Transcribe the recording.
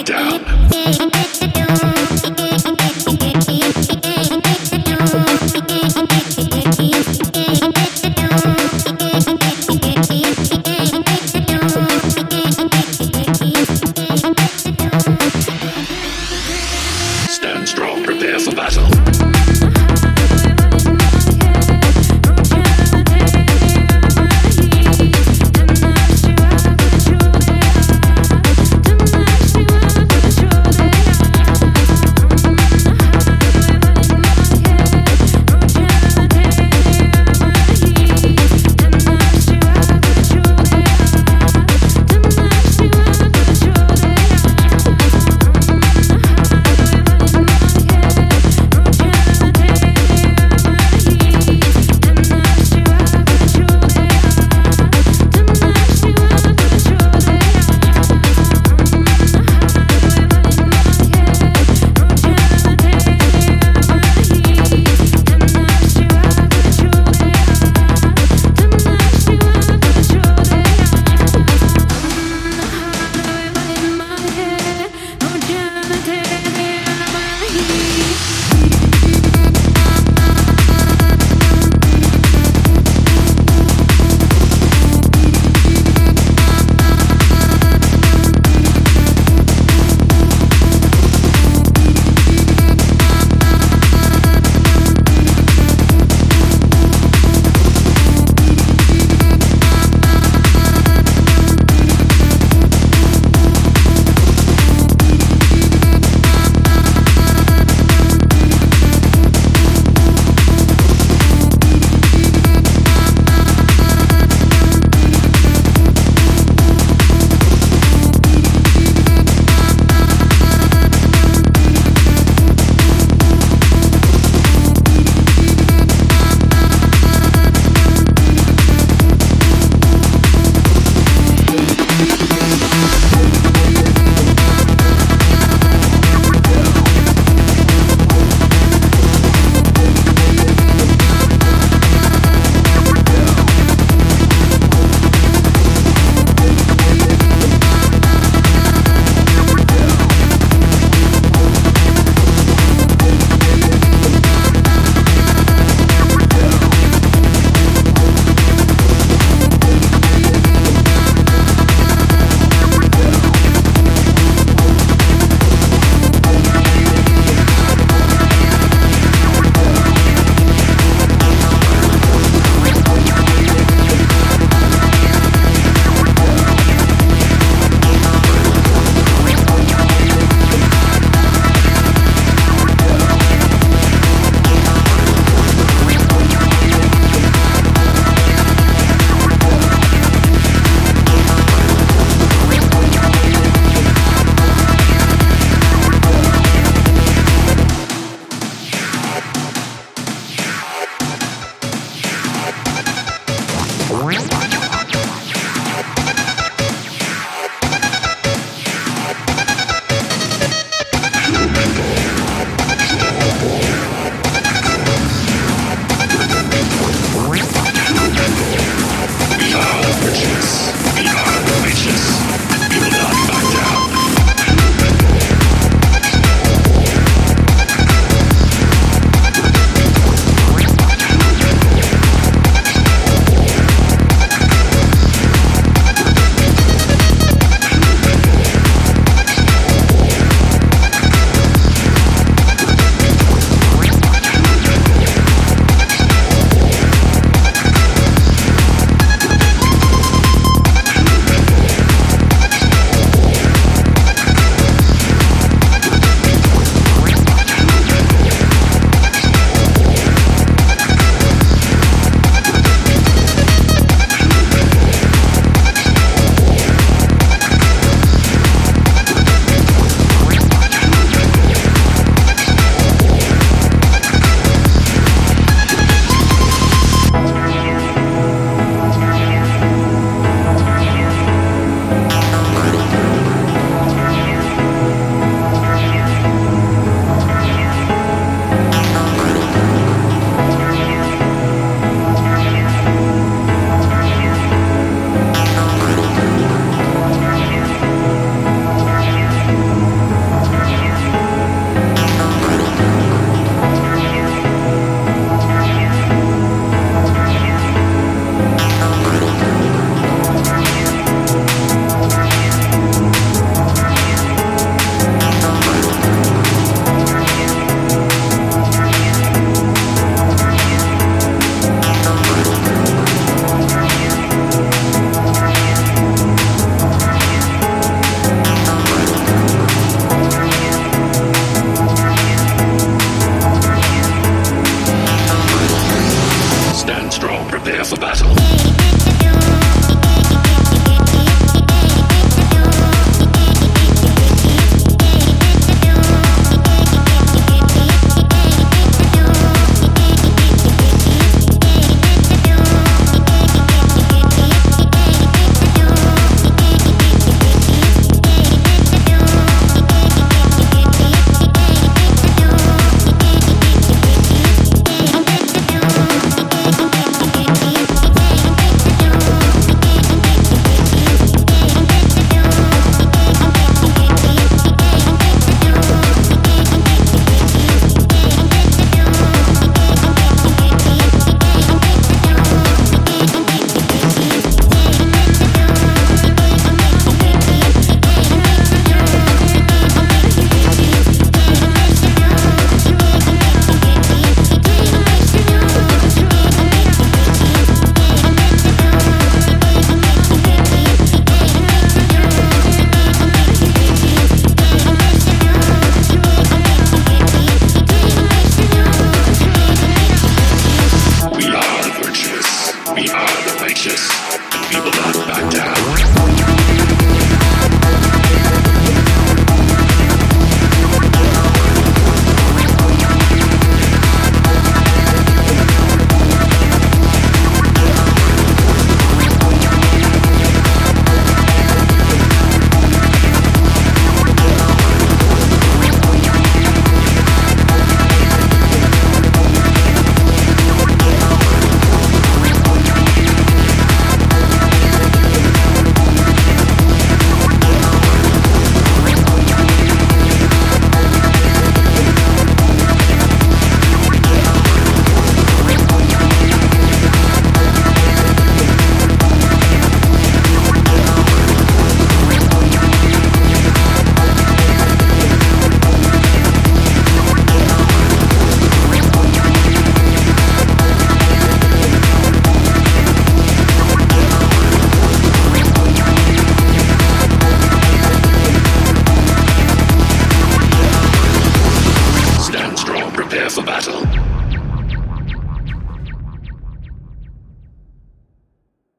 Down.